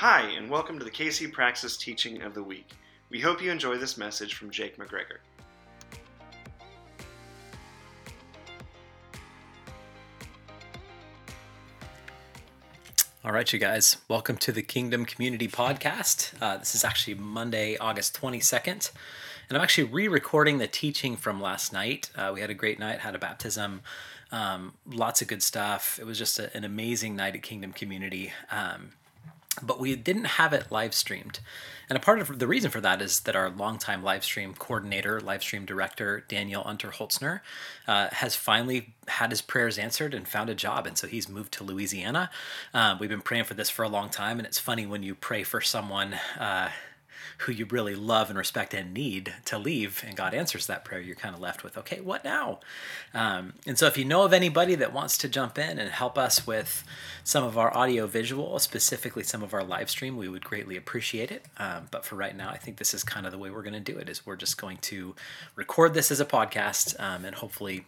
Hi, and welcome to the KC Praxis Teaching of the Week. We hope you enjoy this message from Jake McGregor. All right, you guys, welcome to the Kingdom Community Podcast. Uh, this is actually Monday, August 22nd, and I'm actually re recording the teaching from last night. Uh, we had a great night, had a baptism, um, lots of good stuff. It was just a, an amazing night at Kingdom Community. Um, but we didn't have it live streamed. And a part of the reason for that is that our longtime live stream coordinator, live stream director, Daniel Unterholzner, uh, has finally had his prayers answered and found a job. And so he's moved to Louisiana. Um, we've been praying for this for a long time. And it's funny when you pray for someone. Uh, who you really love and respect and need to leave, and God answers that prayer, you're kind of left with, okay, what now? Um, and so, if you know of anybody that wants to jump in and help us with some of our audio visual, specifically some of our live stream, we would greatly appreciate it. Um, but for right now, I think this is kind of the way we're going to do it: is we're just going to record this as a podcast, um, and hopefully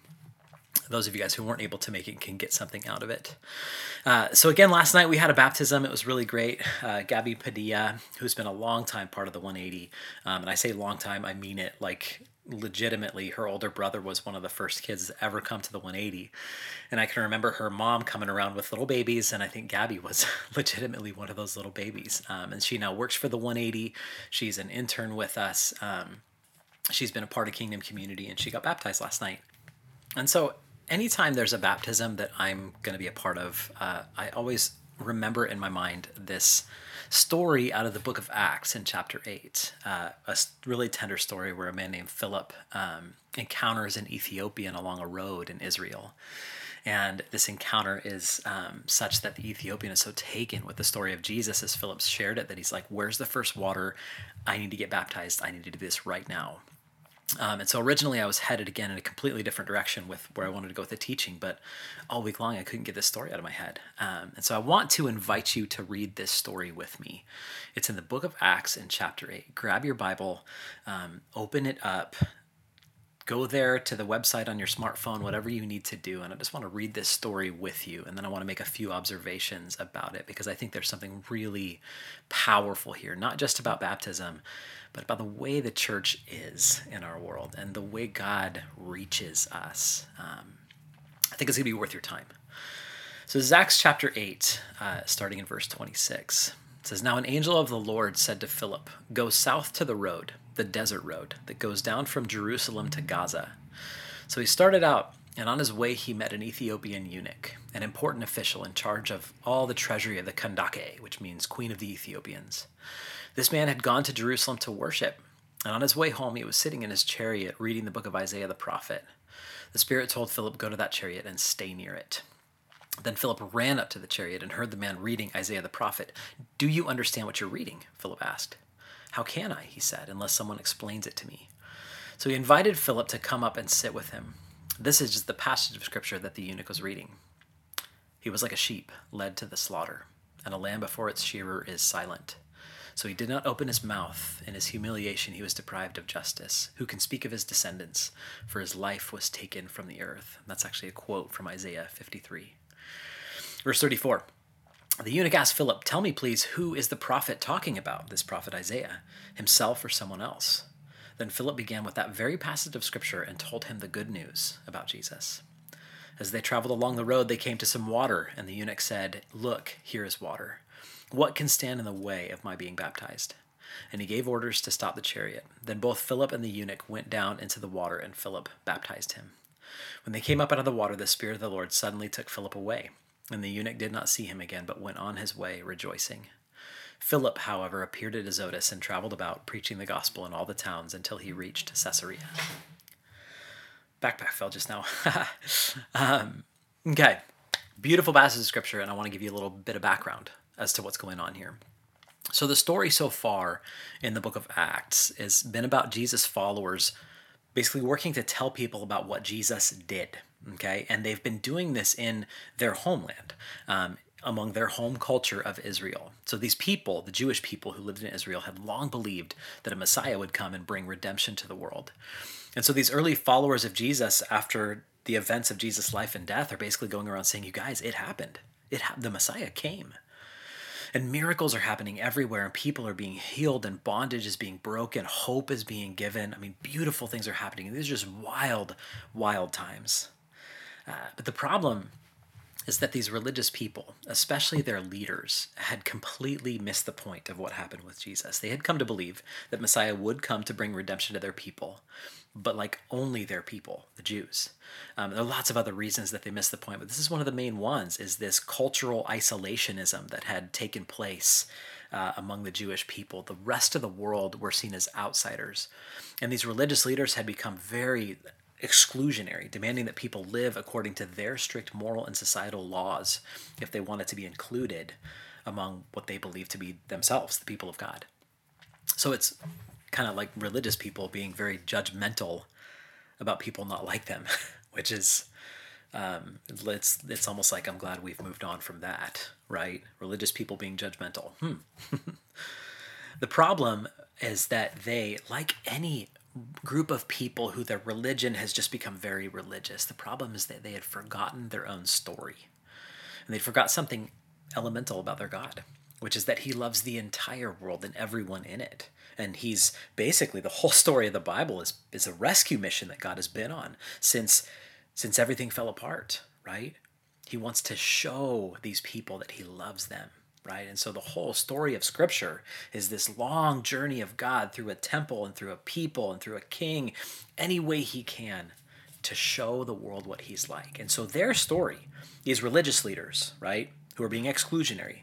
those of you guys who weren't able to make it can get something out of it. Uh, so again, last night we had a baptism. It was really great. Uh, Gabby Padilla, who's been a long time part of the 180, um, and I say long time, I mean it like legitimately. Her older brother was one of the first kids to ever come to the 180, and I can remember her mom coming around with little babies, and I think Gabby was legitimately one of those little babies. Um, and she now works for the 180. She's an intern with us. Um, she's been a part of Kingdom Community, and she got baptized last night. And so anytime there's a baptism that I'm going to be a part of, uh, I always remember in my mind this story out of the book of Acts in chapter 8. Uh, a really tender story where a man named Philip um, encounters an Ethiopian along a road in Israel. And this encounter is um, such that the Ethiopian is so taken with the story of Jesus as Philip shared it that he's like, Where's the first water? I need to get baptized. I need to do this right now. Um, and so originally I was headed again in a completely different direction with where I wanted to go with the teaching, but all week long I couldn't get this story out of my head. Um, and so I want to invite you to read this story with me. It's in the book of Acts in chapter 8. Grab your Bible, um, open it up, go there to the website on your smartphone, whatever you need to do. And I just want to read this story with you. And then I want to make a few observations about it because I think there's something really powerful here, not just about baptism, but about the way the church is in our world and the way God reaches us. Um, I think it's going to be worth your time. So, Acts chapter 8, uh, starting in verse 26. Says, Now an angel of the Lord said to Philip, Go south to the road, the desert road, that goes down from Jerusalem to Gaza. So he started out, and on his way he met an Ethiopian eunuch, an important official in charge of all the treasury of the Kandake, which means Queen of the Ethiopians. This man had gone to Jerusalem to worship, and on his way home he was sitting in his chariot reading the book of Isaiah the prophet. The Spirit told Philip, Go to that chariot and stay near it. Then Philip ran up to the chariot and heard the man reading Isaiah the prophet. Do you understand what you're reading? Philip asked. How can I, he said, unless someone explains it to me? So he invited Philip to come up and sit with him. This is just the passage of scripture that the eunuch was reading. He was like a sheep led to the slaughter, and a lamb before its shearer is silent. So he did not open his mouth. In his humiliation, he was deprived of justice. Who can speak of his descendants? For his life was taken from the earth. That's actually a quote from Isaiah 53. Verse 34 The eunuch asked Philip, Tell me, please, who is the prophet talking about, this prophet Isaiah, himself or someone else? Then Philip began with that very passage of scripture and told him the good news about Jesus. As they traveled along the road, they came to some water, and the eunuch said, Look, here is water. What can stand in the way of my being baptized? And he gave orders to stop the chariot. Then both Philip and the eunuch went down into the water, and Philip baptized him. When they came up out of the water, the Spirit of the Lord suddenly took Philip away, and the eunuch did not see him again, but went on his way rejoicing. Philip, however, appeared at Azotus and traveled about, preaching the gospel in all the towns until he reached Caesarea. Backpack fell just now. um, okay, beautiful passage of scripture, and I want to give you a little bit of background as to what's going on here. So, the story so far in the book of Acts has been about Jesus' followers basically working to tell people about what Jesus did. Okay, and they've been doing this in their homeland. Um, among their home culture of Israel. So these people, the Jewish people who lived in Israel, had long believed that a Messiah would come and bring redemption to the world. And so these early followers of Jesus, after the events of Jesus' life and death, are basically going around saying, "You guys, it happened. It ha- the Messiah came." And miracles are happening everywhere, and people are being healed, and bondage is being broken, hope is being given. I mean, beautiful things are happening. These are just wild, wild times. Uh, but the problem is that these religious people, especially their leaders, had completely missed the point of what happened with Jesus. They had come to believe that Messiah would come to bring redemption to their people, but like only their people, the Jews. Um, there are lots of other reasons that they missed the point, but this is one of the main ones: is this cultural isolationism that had taken place uh, among the Jewish people. The rest of the world were seen as outsiders, and these religious leaders had become very exclusionary, demanding that people live according to their strict moral and societal laws if they wanted to be included among what they believe to be themselves, the people of God. So it's kind of like religious people being very judgmental about people not like them, which is um, it's it's almost like I'm glad we've moved on from that, right? Religious people being judgmental. Hmm. the problem is that they, like any group of people who their religion has just become very religious. The problem is that they had forgotten their own story. And they forgot something elemental about their God, which is that he loves the entire world and everyone in it. And he's basically the whole story of the Bible is, is a rescue mission that God has been on since since everything fell apart, right? He wants to show these people that he loves them right? And so the whole story of Scripture is this long journey of God through a temple and through a people and through a king, any way he can to show the world what he's like. And so their story, these religious leaders, right, who are being exclusionary,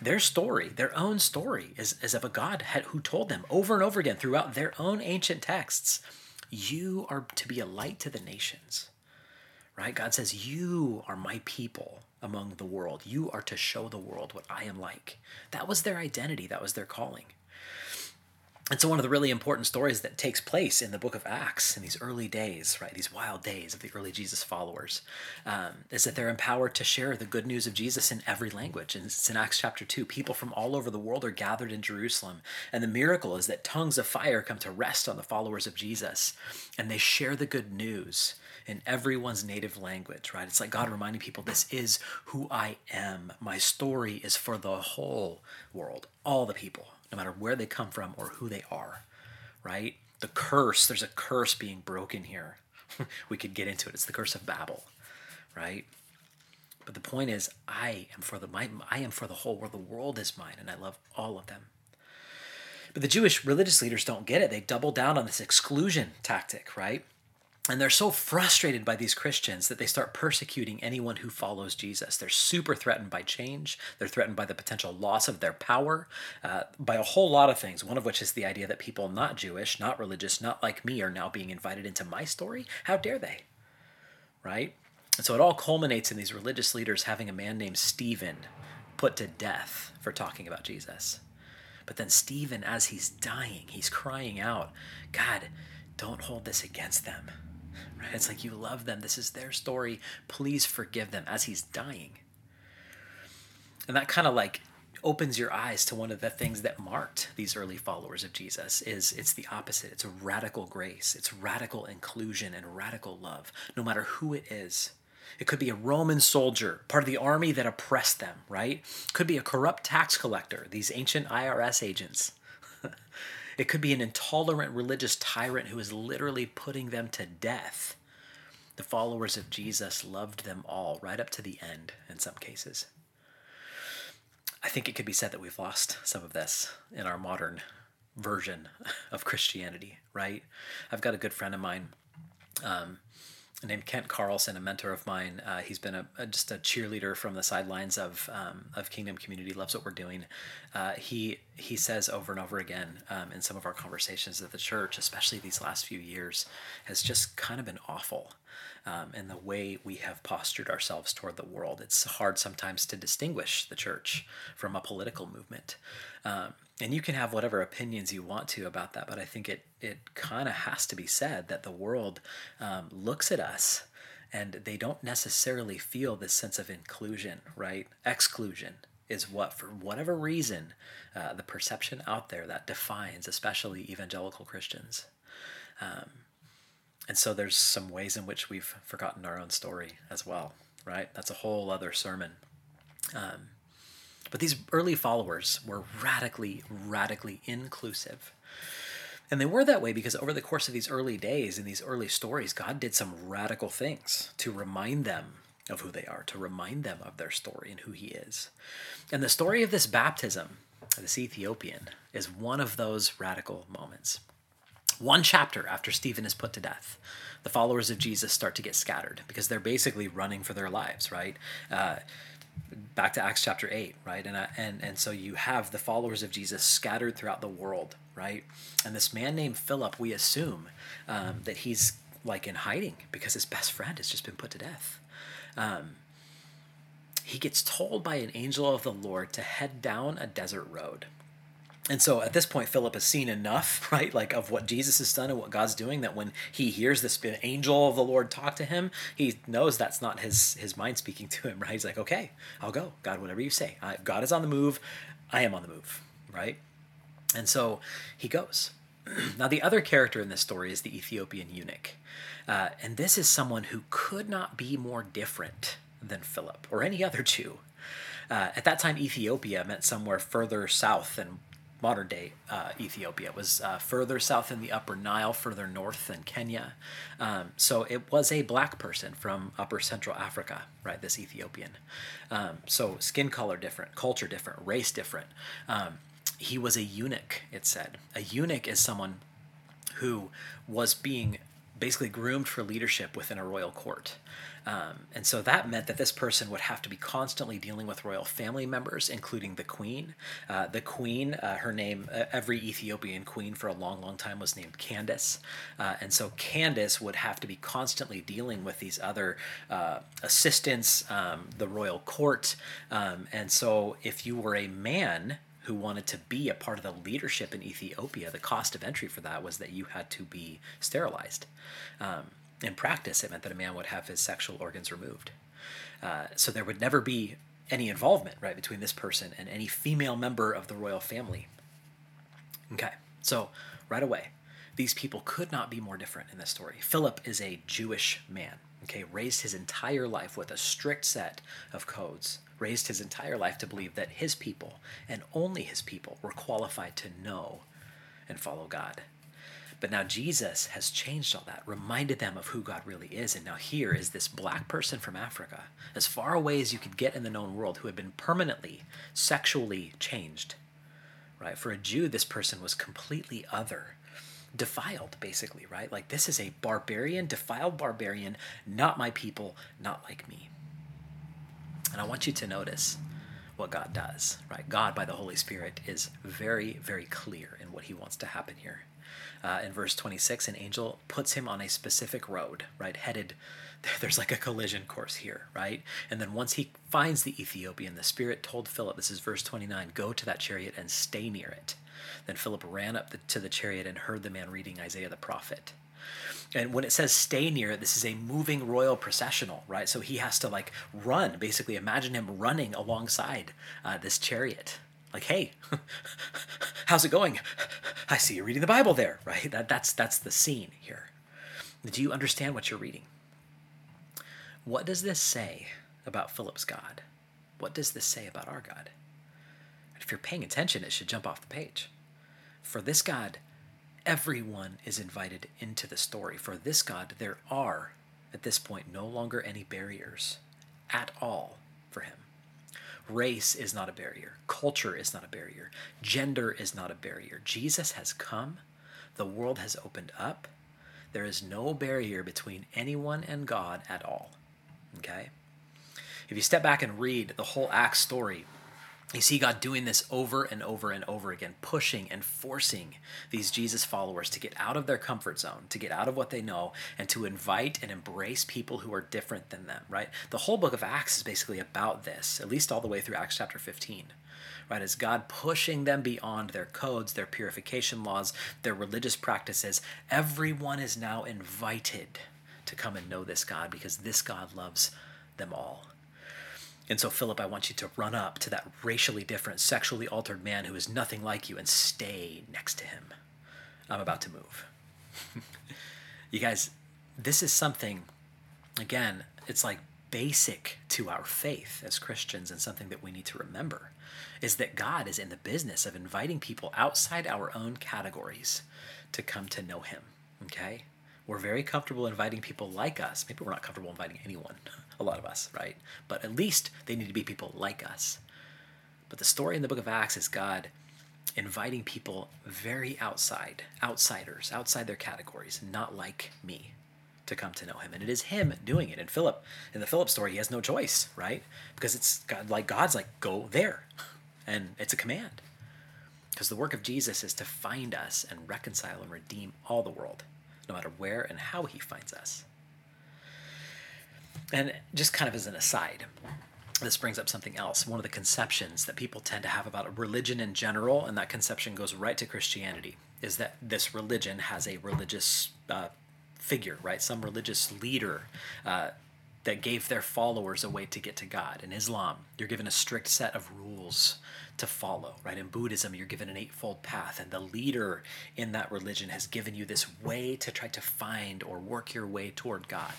their story, their own story, is, is of a God who told them over and over again throughout their own ancient texts, you are to be a light to the nations. Right? God says, You are my people among the world. You are to show the world what I am like. That was their identity, that was their calling. And so, one of the really important stories that takes place in the book of Acts in these early days, right, these wild days of the early Jesus followers, um, is that they're empowered to share the good news of Jesus in every language. And it's in Acts chapter 2. People from all over the world are gathered in Jerusalem. And the miracle is that tongues of fire come to rest on the followers of Jesus, and they share the good news in everyone's native language, right? It's like God reminding people this is who I am. My story is for the whole world, all the people, no matter where they come from or who they are, right? The curse, there's a curse being broken here. we could get into it. It's the curse of Babel, right? But the point is, I am for the my, I am for the whole world. The world is mine, and I love all of them. But the Jewish religious leaders don't get it. They double down on this exclusion tactic, right? And they're so frustrated by these Christians that they start persecuting anyone who follows Jesus. They're super threatened by change. They're threatened by the potential loss of their power, uh, by a whole lot of things, one of which is the idea that people not Jewish, not religious, not like me are now being invited into my story. How dare they? Right? And so it all culminates in these religious leaders having a man named Stephen put to death for talking about Jesus. But then Stephen, as he's dying, he's crying out, God, don't hold this against them Right? It's like you love them. This is their story. Please forgive them as he's dying. And that kind of like opens your eyes to one of the things that marked these early followers of Jesus is it's the opposite. It's radical grace. It's radical inclusion and radical love, no matter who it is. It could be a Roman soldier, part of the army that oppressed them, right? Could be a corrupt tax collector, these ancient IRS agents. It could be an intolerant religious tyrant who is literally putting them to death. The followers of Jesus loved them all, right up to the end in some cases. I think it could be said that we've lost some of this in our modern version of Christianity, right? I've got a good friend of mine um, named Kent Carlson, a mentor of mine. Uh, he's been a, a, just a cheerleader from the sidelines of um, of Kingdom Community. Loves what we're doing. Uh, he he says over and over again um, in some of our conversations that the church, especially these last few years, has just kind of been awful. Um, in the way we have postured ourselves toward the world, it's hard sometimes to distinguish the church from a political movement. Um, and you can have whatever opinions you want to about that, but I think it it kind of has to be said that the world um, looks at us and they don't necessarily feel this sense of inclusion, right? Exclusion is what, for whatever reason, uh, the perception out there that defines, especially evangelical Christians. Um, and so there's some ways in which we've forgotten our own story as well, right? That's a whole other sermon. Um, But these early followers were radically, radically inclusive. And they were that way because over the course of these early days and these early stories, God did some radical things to remind them of who they are, to remind them of their story and who He is. And the story of this baptism, this Ethiopian, is one of those radical moments. One chapter after Stephen is put to death, the followers of Jesus start to get scattered because they're basically running for their lives, right? Uh, back to Acts chapter 8, right? And, uh, and, and so you have the followers of Jesus scattered throughout the world, right? And this man named Philip, we assume um, that he's like in hiding because his best friend has just been put to death. Um, he gets told by an angel of the Lord to head down a desert road, and so at this point, Philip has seen enough, right, like of what Jesus has done and what God's doing, that when he hears this angel of the Lord talk to him, he knows that's not his his mind speaking to him, right? He's like, okay, I'll go, God, whatever you say. I, God is on the move, I am on the move, right? And so he goes. now, the other character in this story is the Ethiopian eunuch, uh, and this is someone who could not be more different than Philip or any other Jew. Uh, at that time, Ethiopia meant somewhere further south than modern day uh, Ethiopia. It was uh, further south in the Upper Nile, further north than Kenya. Um, so it was a black person from Upper Central Africa, right? This Ethiopian. Um, so skin color different, culture different, race different. Um, he was a eunuch, it said. A eunuch is someone who was being basically groomed for leadership within a royal court. Um, and so that meant that this person would have to be constantly dealing with royal family members, including the queen. Uh, the queen, uh, her name, uh, every Ethiopian queen for a long, long time was named Candace. Uh, and so Candace would have to be constantly dealing with these other uh, assistants, um, the royal court. Um, and so if you were a man, who wanted to be a part of the leadership in Ethiopia, the cost of entry for that was that you had to be sterilized. Um, in practice, it meant that a man would have his sexual organs removed. Uh, so there would never be any involvement, right, between this person and any female member of the royal family. Okay, so right away, these people could not be more different in this story. Philip is a Jewish man, okay, raised his entire life with a strict set of codes, raised his entire life to believe that his people and only his people were qualified to know and follow God. But now Jesus has changed all that, reminded them of who God really is. And now here is this black person from Africa, as far away as you could get in the known world, who had been permanently sexually changed. Right? For a Jew, this person was completely other, defiled, basically, right? Like this is a barbarian, defiled barbarian, not my people, not like me. And I want you to notice what God does, right? God, by the Holy Spirit, is very, very clear in what he wants to happen here uh, in verse 26, an angel puts him on a specific road, right? Headed, there's like a collision course here, right? And then once he finds the Ethiopian, the Spirit told Philip, this is verse 29, go to that chariot and stay near it. Then Philip ran up the, to the chariot and heard the man reading Isaiah the prophet. And when it says stay near this is a moving royal processional, right? So he has to like run. Basically, imagine him running alongside uh, this chariot, like hey how's it going? I see you reading the bible there right? That, that's that's the scene here. Do you understand what you're reading? What does this say about philip's god? What does this say about our god? If you're paying attention it should jump off the page. For this god everyone is invited into the story for this god there are at this point no longer any barriers at all for him Race is not a barrier. Culture is not a barrier. Gender is not a barrier. Jesus has come. The world has opened up. There is no barrier between anyone and God at all. Okay? If you step back and read the whole Acts story, you see God doing this over and over and over again, pushing and forcing these Jesus followers to get out of their comfort zone, to get out of what they know, and to invite and embrace people who are different than them, right? The whole book of Acts is basically about this, at least all the way through Acts chapter 15, right? Is God pushing them beyond their codes, their purification laws, their religious practices. Everyone is now invited to come and know this God because this God loves them all. And so, Philip, I want you to run up to that racially different, sexually altered man who is nothing like you and stay next to him. I'm about to move. you guys, this is something, again, it's like basic to our faith as Christians and something that we need to remember is that God is in the business of inviting people outside our own categories to come to know Him. Okay? We're very comfortable inviting people like us. Maybe we're not comfortable inviting anyone, a lot of us, right? But at least they need to be people like us. But the story in the book of Acts is God inviting people very outside, outsiders, outside their categories, not like me, to come to know him. And it is him doing it. And Philip, in the Philip story, he has no choice, right? Because it's God, like God's like, go there. And it's a command. Because the work of Jesus is to find us and reconcile and redeem all the world, no matter where and how he finds us. And just kind of as an aside, this brings up something else. One of the conceptions that people tend to have about religion in general, and that conception goes right to Christianity, is that this religion has a religious uh, figure, right? Some religious leader uh, that gave their followers a way to get to God. In Islam, you're given a strict set of rules to follow, right? In Buddhism, you're given an eightfold path, and the leader in that religion has given you this way to try to find or work your way toward God.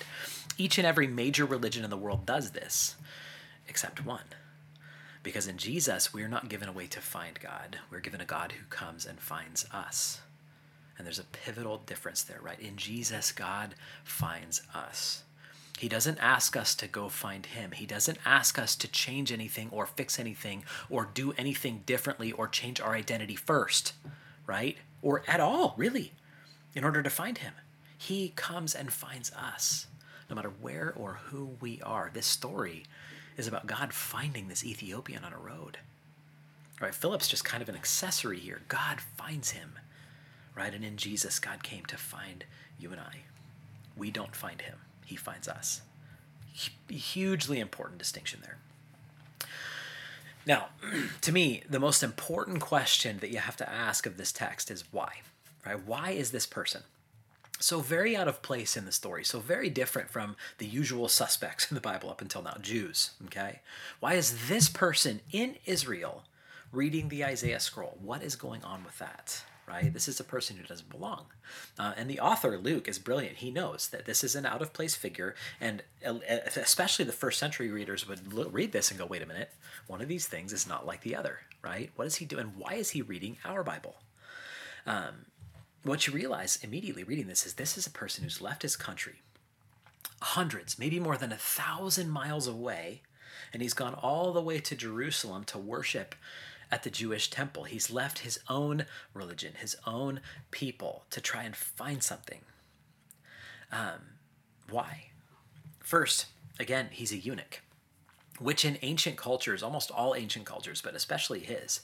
Each and every major religion in the world does this, except one. Because in Jesus, we're not given a way to find God, we're given a God who comes and finds us. And there's a pivotal difference there, right? In Jesus, God finds us. He doesn't ask us to go find him. He doesn't ask us to change anything or fix anything or do anything differently or change our identity first, right? Or at all, really, in order to find him. He comes and finds us, no matter where or who we are. This story is about God finding this Ethiopian on a road. Right? Philip's just kind of an accessory here. God finds him right? And in Jesus, God came to find you and I. We don't find him, he finds us. Hugely important distinction there. Now, to me, the most important question that you have to ask of this text is why? Right? Why is this person so very out of place in the story, so very different from the usual suspects in the Bible up until now, Jews, okay? Why is this person in Israel reading the Isaiah scroll? What is going on with that? Right? This is a person who doesn't belong. Uh, and the author, Luke, is brilliant. He knows that this is an out of place figure, and uh, especially the first century readers would read this and go, wait a minute, one of these things is not like the other, right? What is he doing? Why is he reading our Bible? Um, what you realize immediately reading this is this is a person who's left his country hundreds, maybe more than a thousand miles away, and he's gone all the way to Jerusalem to worship at the Jewish temple. He's left his own religion, his own people to try and find something. Um, why? First, again, he's a eunuch, which in ancient cultures, almost all ancient cultures, but especially his,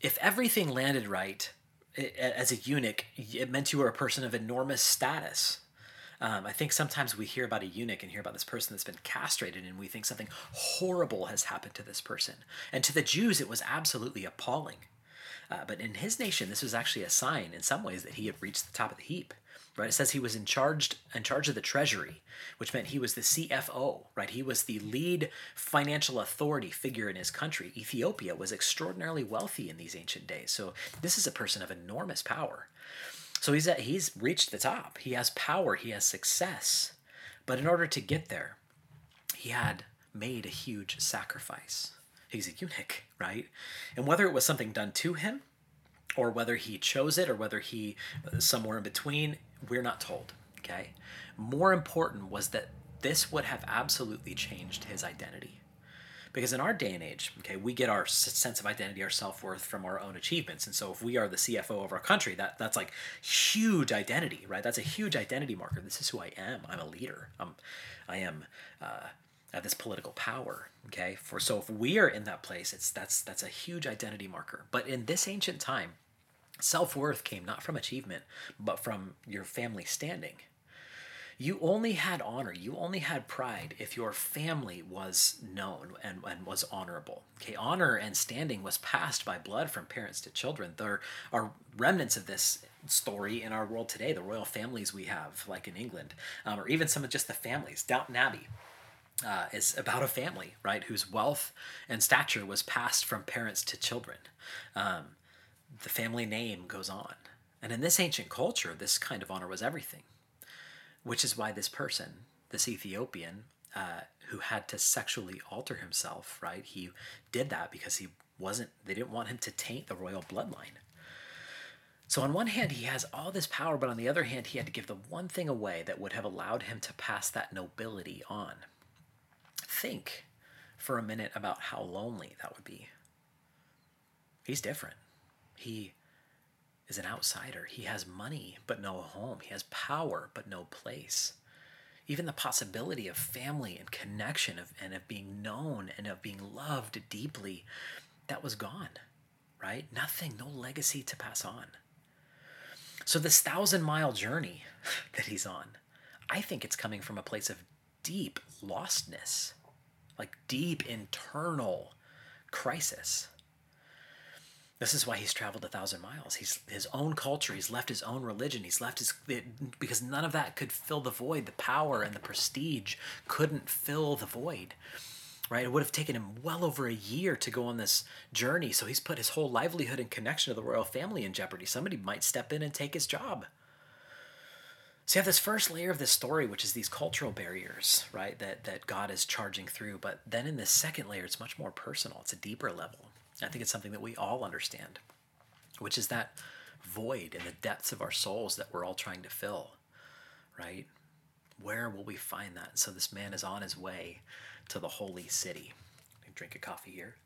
if everything landed right as a eunuch, it meant you were a person of enormous status. Um, I think sometimes we hear about a eunuch and hear about this person that's been castrated, and we think something horrible has happened to this person. And to the Jews, it was absolutely appalling. Uh, but in his nation, this was actually a sign, in some ways, that he had reached the top of the heap. Right? It says he was in charge in charge of the treasury, which meant he was the CFO. Right? He was the lead financial authority figure in his country. Ethiopia was extraordinarily wealthy in these ancient days, so this is a person of enormous power. So he's at, he's reached the top. He has power, he has success. But in order to get there, he had made a huge sacrifice. He's a eunuch, right? And whether it was something done to him or whether he chose it or whether he uh, somewhere in between, we're not told, okay? More important was that this would have absolutely changed his identity. Because in our day and age, okay, we get our sense of identity, our self worth from our own achievements. And so if we are the CFO of our country, that that's like huge identity, right? That's a huge identity marker. This is who I am. I'm a leader. I'm, I am. Uh, at this political power okay for so if we are in that place it's that's that's a huge identity marker but in this ancient time self-worth came not from achievement but from your family standing you only had honor, you only had pride if your family was known and, and was honorable. Okay, honor and standing was passed by blood from parents to children. There are remnants of this story in our world today, the royal families we have, like in England, um, or even some of just the families. Downton Abbey. Uh, is about a family, right, whose wealth and stature was passed from parents to children. Um, the family name goes on. And in this ancient culture, this kind of honor was everything which is why this person, this Ethiopian, uh, who had to sexually alter himself, right? He did that because he wasn't, they didn't want him to taint the royal bloodline. So, on one hand, he has all this power, but on the other hand, he had to give the one thing away that would have allowed him to pass that nobility on. Think for a minute about how lonely that would be. He's different. He is an outsider. He has money, but no home. He has power, but no place. Even the possibility of family and connection of, and of being known and of being loved deeply, that was gone, right? Nothing, no legacy to pass on. So, this thousand mile journey that he's on, I think it's coming from a place of deep lostness, like deep internal crisis. This is why he's traveled a thousand miles. He's his own culture. He's left his own religion. He's left his because none of that could fill the void. The power and the prestige couldn't fill the void right? It would have taken him well over a year to go on this journey. So he's put his whole livelihood and connection to the royal family in jeopardy. Somebody might step in and take his job. So you have this first layer of this story, which is these cultural barriers, right? That that God is charging through. But then in this second layer, it's much more personal. It's a deeper level. I think it's something that we all understand, which is that void in the depths of our souls that we're all trying to fill, right? Where will we find that? So this man is on his way to the holy city. Drink a coffee here.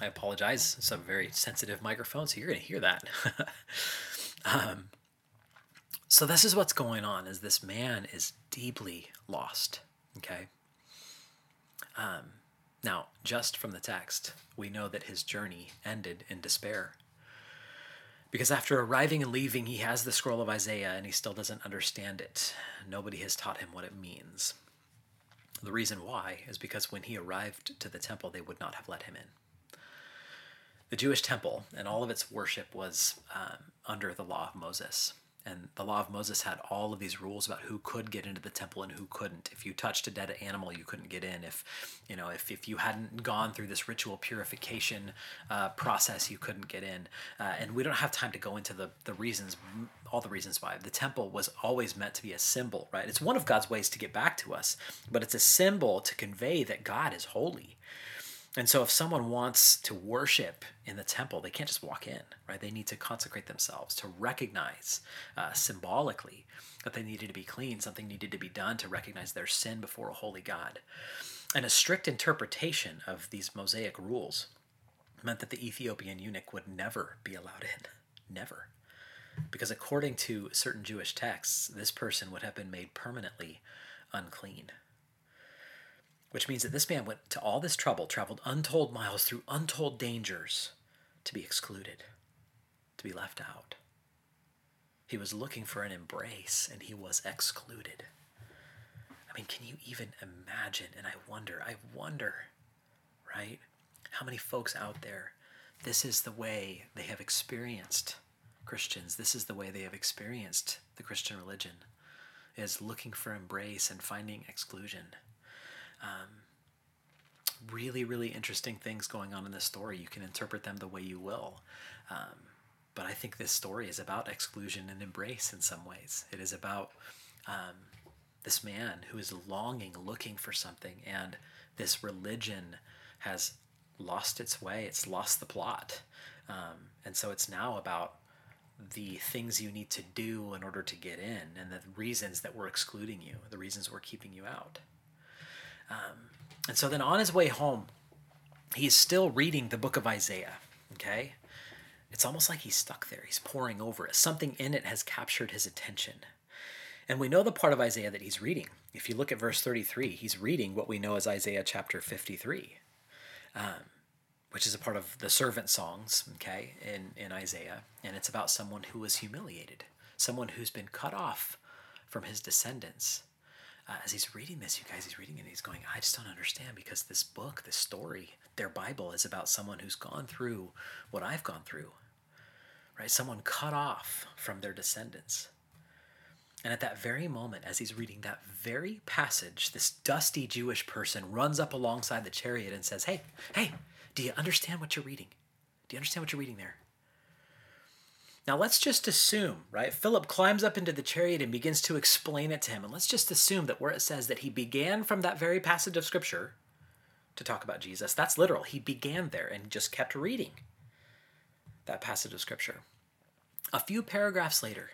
I apologize. Some very sensitive microphone, so you're going to hear that. um, so this is what's going on: is this man is deeply lost. Okay. Um, now, just from the text, we know that his journey ended in despair. Because after arriving and leaving, he has the scroll of Isaiah and he still doesn't understand it. Nobody has taught him what it means. The reason why is because when he arrived to the temple, they would not have let him in. The Jewish temple and all of its worship was um, under the law of Moses. And the law of Moses had all of these rules about who could get into the temple and who couldn't. If you touched a dead animal, you couldn't get in. If you know, if, if you hadn't gone through this ritual purification uh, process, you couldn't get in. Uh, and we don't have time to go into the the reasons, all the reasons why. The temple was always meant to be a symbol, right? It's one of God's ways to get back to us, but it's a symbol to convey that God is holy. And so if someone wants to worship in the temple, they can't just walk in, right? They need to consecrate themselves to recognize uh, symbolically that they needed to be clean, something needed to be done to recognize their sin before a holy God. And a strict interpretation of these Mosaic rules meant that the Ethiopian eunuch would never be allowed in. Never. Because according to certain Jewish texts, this person would have been made permanently unclean which means that this man went to all this trouble, traveled untold miles through untold dangers to be excluded, to be left out. He was looking for an embrace and he was excluded. I mean, can you even imagine? And I wonder, I wonder, right? How many folks out there, this is the way they have experienced Christians, this is the way they have experienced the Christian religion, is looking for embrace and finding exclusion. Um, really, really interesting things going on in this story. You can interpret them the way you will. Um, but I think this story is about exclusion and embrace in some ways. It is about um, this man who is longing, looking for something, and this religion has lost its way, it's lost the plot. Um, and so it's now about the things you need to do in order to get in and the reasons that we're excluding you, the reasons we're keeping you out. Um, and so then on his way home, he is still reading the book of Isaiah. Okay? It's almost like he's stuck there. He's poring over it. Something in it has captured his attention. And we know the part of Isaiah that he's reading. If you look at verse 33, he's reading what we know as Isaiah chapter 53, um, which is a part of the servant songs, okay, in, in Isaiah. And it's about someone who was humiliated, someone who's been cut off from his descendants uh, as he's reading this, you guys, he's reading it and he's going, I just don't understand because this book, this story, their Bible is about someone who's gone through what I've gone through, right? Someone cut off from their descendants. And at that very moment, as he's reading that very passage, this dusty Jewish person runs up alongside the chariot and says, Hey, hey, do you understand what you're reading? Do you understand what you're reading there? Now let's just assume, right? Philip climbs up into the chariot and begins to explain it to him. And let's just assume that where it says that he began from that very passage of scripture to talk about Jesus, that's literal. He began there and just kept reading that passage of scripture. A few paragraphs later,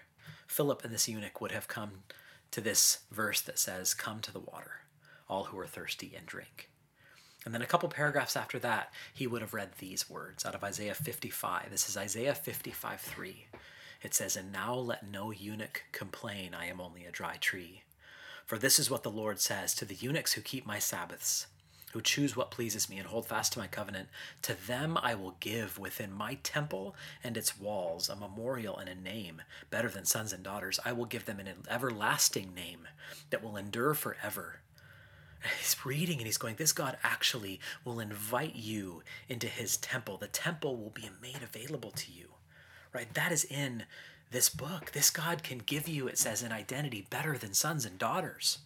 Philip and this eunuch would have come to this verse that says, Come to the water, all who are thirsty, and drink. And then a couple paragraphs after that, he would have read these words out of Isaiah 55. This is Isaiah 55 3. It says, And now let no eunuch complain, I am only a dry tree. For this is what the Lord says to the eunuchs who keep my Sabbaths, who choose what pleases me and hold fast to my covenant. To them I will give within my temple and its walls a memorial and a name better than sons and daughters. I will give them an everlasting name that will endure forever he's reading and he's going, This God actually will invite you into his temple. The temple will be made available to you, right? That is in this book. This God can give you, it says, an identity better than sons and daughters,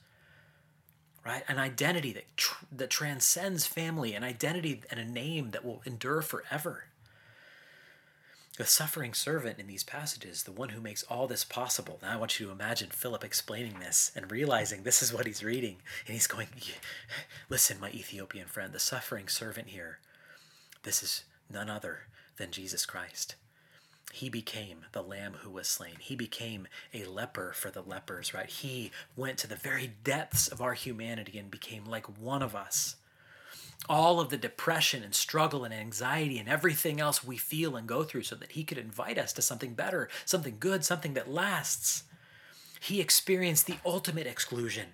right? An identity that, tr- that transcends family, an identity and a name that will endure forever. The suffering servant in these passages, the one who makes all this possible. Now I want you to imagine Philip explaining this and realizing this is what he's reading. And he's going, Listen, my Ethiopian friend, the suffering servant here, this is none other than Jesus Christ. He became the lamb who was slain. He became a leper for the lepers, right? He went to the very depths of our humanity and became like one of us all of the depression and struggle and anxiety and everything else we feel and go through so that He could invite us to something better, something good, something that lasts. He experienced the ultimate exclusion.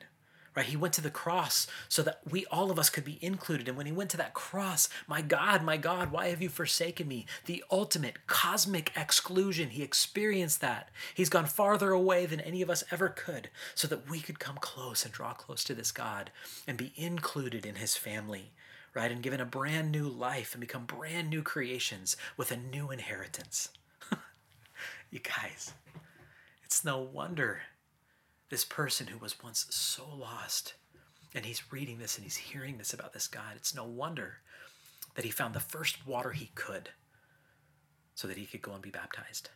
Right? He went to the cross so that we all of us could be included. And when he went to that cross, my God, my God, why have you forsaken me? The ultimate cosmic exclusion. He experienced that. He's gone farther away than any of us ever could so that we could come close and draw close to this God and be included in his family right? And given a brand new life and become brand new creations with a new inheritance. you guys, it's no wonder this person who was once so lost and he's reading this and he's hearing this about this God, it's no wonder that he found the first water he could so that he could go and be baptized.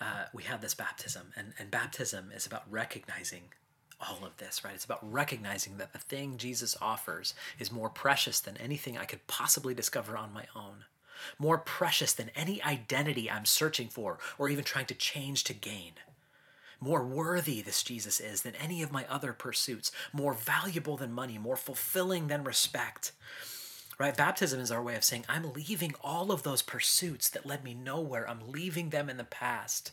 Uh, we have this baptism, and, and baptism is about recognizing all of this, right? It's about recognizing that the thing Jesus offers is more precious than anything I could possibly discover on my own, more precious than any identity I'm searching for or even trying to change to gain. More worthy this Jesus is than any of my other pursuits, more valuable than money, more fulfilling than respect. Right? Baptism is our way of saying, I'm leaving all of those pursuits that led me nowhere. I'm leaving them in the past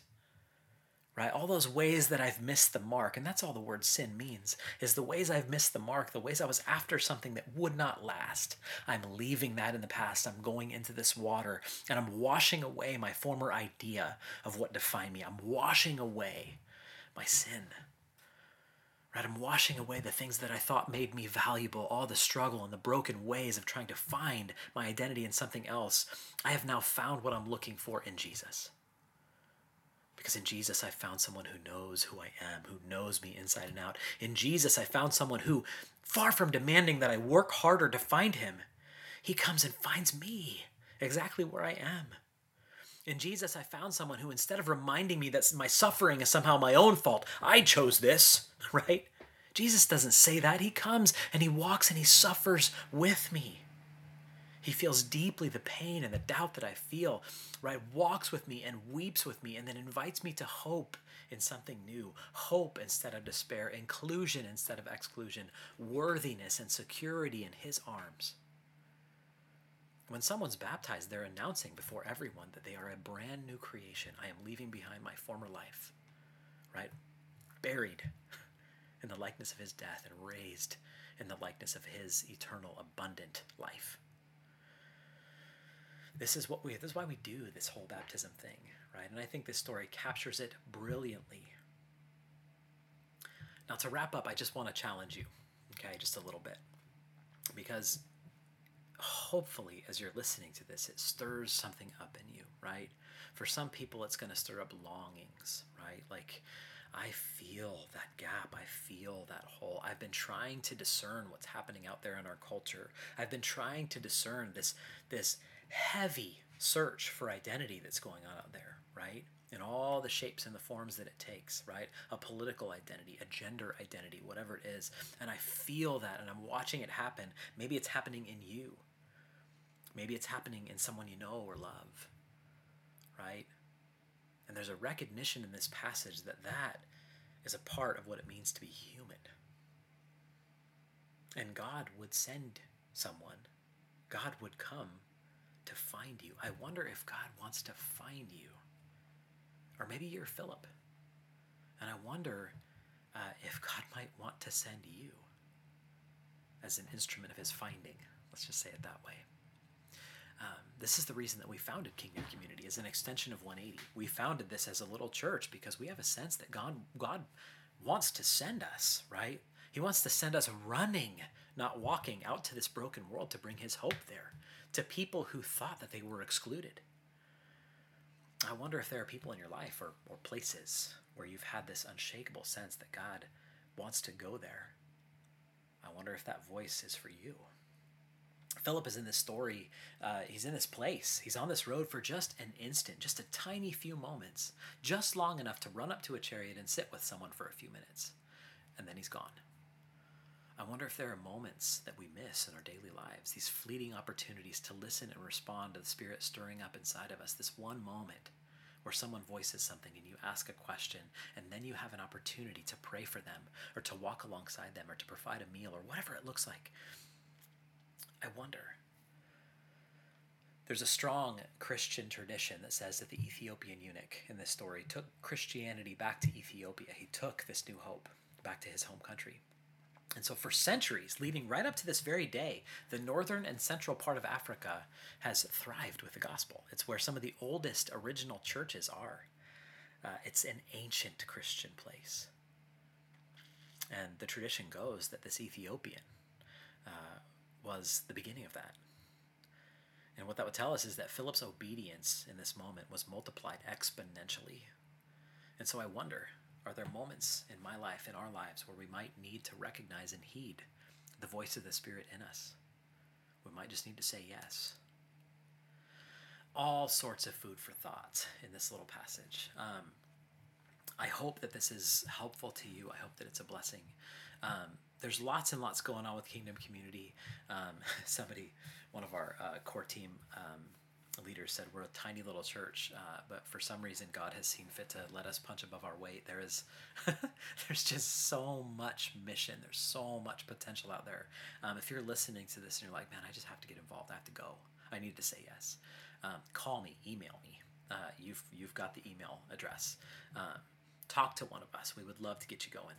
right? All those ways that i've missed the mark and that's all the word sin means is the ways i've missed the mark the ways i was after something that would not last. I'm leaving that in the past. I'm going into this water and i'm washing away my former idea of what defined me. I'm washing away my sin right? I'm washing away the things that i thought made me valuable all the struggle and the broken ways of trying to find my identity in something else. I have now found what i'm looking for in jesus because in Jesus, I found someone who knows who I am, who knows me inside and out. In Jesus, I found someone who, far from demanding that I work harder to find him, he comes and finds me exactly where I am. In Jesus, I found someone who, instead of reminding me that my suffering is somehow my own fault, I chose this, right? Jesus doesn't say that. He comes and he walks and he suffers with me. He feels deeply the pain and the doubt that I feel, right? Walks with me and weeps with me and then invites me to hope in something new. Hope instead of despair, inclusion instead of exclusion, worthiness and security in His arms. When someone's baptized, they're announcing before everyone that they are a brand new creation. I am leaving behind my former life, right? Buried in the likeness of his death and raised in the likeness of his eternal, abundant life. This is what we this is why we do this whole baptism thing, right? And I think this story captures it brilliantly. Now to wrap up, I just want to challenge you, okay, just a little bit. Because hopefully as you're listening to this, it stirs something up in you, right? For some people it's going to stir up longings, right? Like I feel that gap. I feel that hole. I've been trying to discern what's happening out there in our culture. I've been trying to discern this this heavy search for identity that's going on out there, right? In all the shapes and the forms that it takes, right? A political identity, a gender identity, whatever it is. And I feel that and I'm watching it happen. Maybe it's happening in you. Maybe it's happening in someone you know or love, right? And there's a recognition in this passage that that is a part of what it means to be human. And God would send someone, God would come to find you. I wonder if God wants to find you. Or maybe you're Philip. And I wonder uh, if God might want to send you as an instrument of his finding. Let's just say it that way. Um, this is the reason that we founded Kingdom Community as an extension of 180. We founded this as a little church because we have a sense that God, God wants to send us, right? He wants to send us running, not walking, out to this broken world to bring His hope there to people who thought that they were excluded. I wonder if there are people in your life or, or places where you've had this unshakable sense that God wants to go there. I wonder if that voice is for you. Philip is in this story. Uh, he's in this place. He's on this road for just an instant, just a tiny few moments, just long enough to run up to a chariot and sit with someone for a few minutes. And then he's gone. I wonder if there are moments that we miss in our daily lives, these fleeting opportunities to listen and respond to the Spirit stirring up inside of us, this one moment where someone voices something and you ask a question, and then you have an opportunity to pray for them, or to walk alongside them, or to provide a meal, or whatever it looks like. I wonder. There's a strong Christian tradition that says that the Ethiopian eunuch in this story took Christianity back to Ethiopia. He took this new hope back to his home country. And so, for centuries, leading right up to this very day, the northern and central part of Africa has thrived with the gospel. It's where some of the oldest original churches are. Uh, it's an ancient Christian place. And the tradition goes that this Ethiopian uh, was the beginning of that. And what that would tell us is that Philip's obedience in this moment was multiplied exponentially. And so I wonder are there moments in my life, in our lives, where we might need to recognize and heed the voice of the Spirit in us? We might just need to say yes. All sorts of food for thought in this little passage. Um, I hope that this is helpful to you. I hope that it's a blessing. Um, there's lots and lots going on with Kingdom Community. Um, somebody, one of our uh, core team um, leaders said we're a tiny little church, uh, but for some reason God has seen fit to let us punch above our weight. There is, there's just so much mission. There's so much potential out there. Um, if you're listening to this and you're like, man, I just have to get involved. I have to go. I need to say yes. Um, call me, email me. Uh, you've you've got the email address. Um, talk to one of us. We would love to get you going.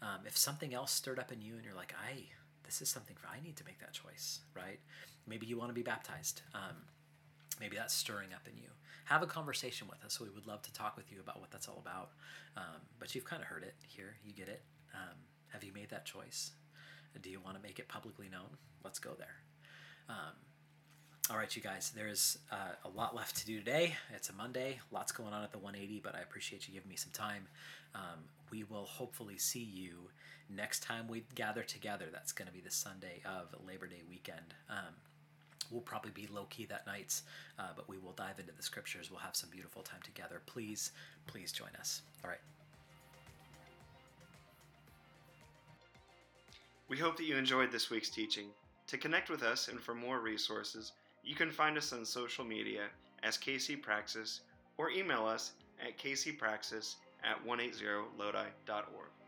Um, if something else stirred up in you and you're like, I this is something for I need to make that choice, right? Maybe you want to be baptized. Maybe that's stirring up in you. Have a conversation with us. We would love to talk with you about what that's all about. Um, but you've kind of heard it here. You get it. Um, have you made that choice? Do you want to make it publicly known? Let's go there. Um, all right, you guys, there's uh, a lot left to do today. It's a Monday, lots going on at the 180, but I appreciate you giving me some time. Um, we will hopefully see you next time we gather together. That's going to be the Sunday of Labor Day weekend. Um, we'll probably be low key that night, uh, but we will dive into the scriptures. We'll have some beautiful time together. Please, please join us. All right. We hope that you enjoyed this week's teaching. To connect with us and for more resources, you can find us on social media as KC Praxis or email us at kcpraxis at 180lodi.org.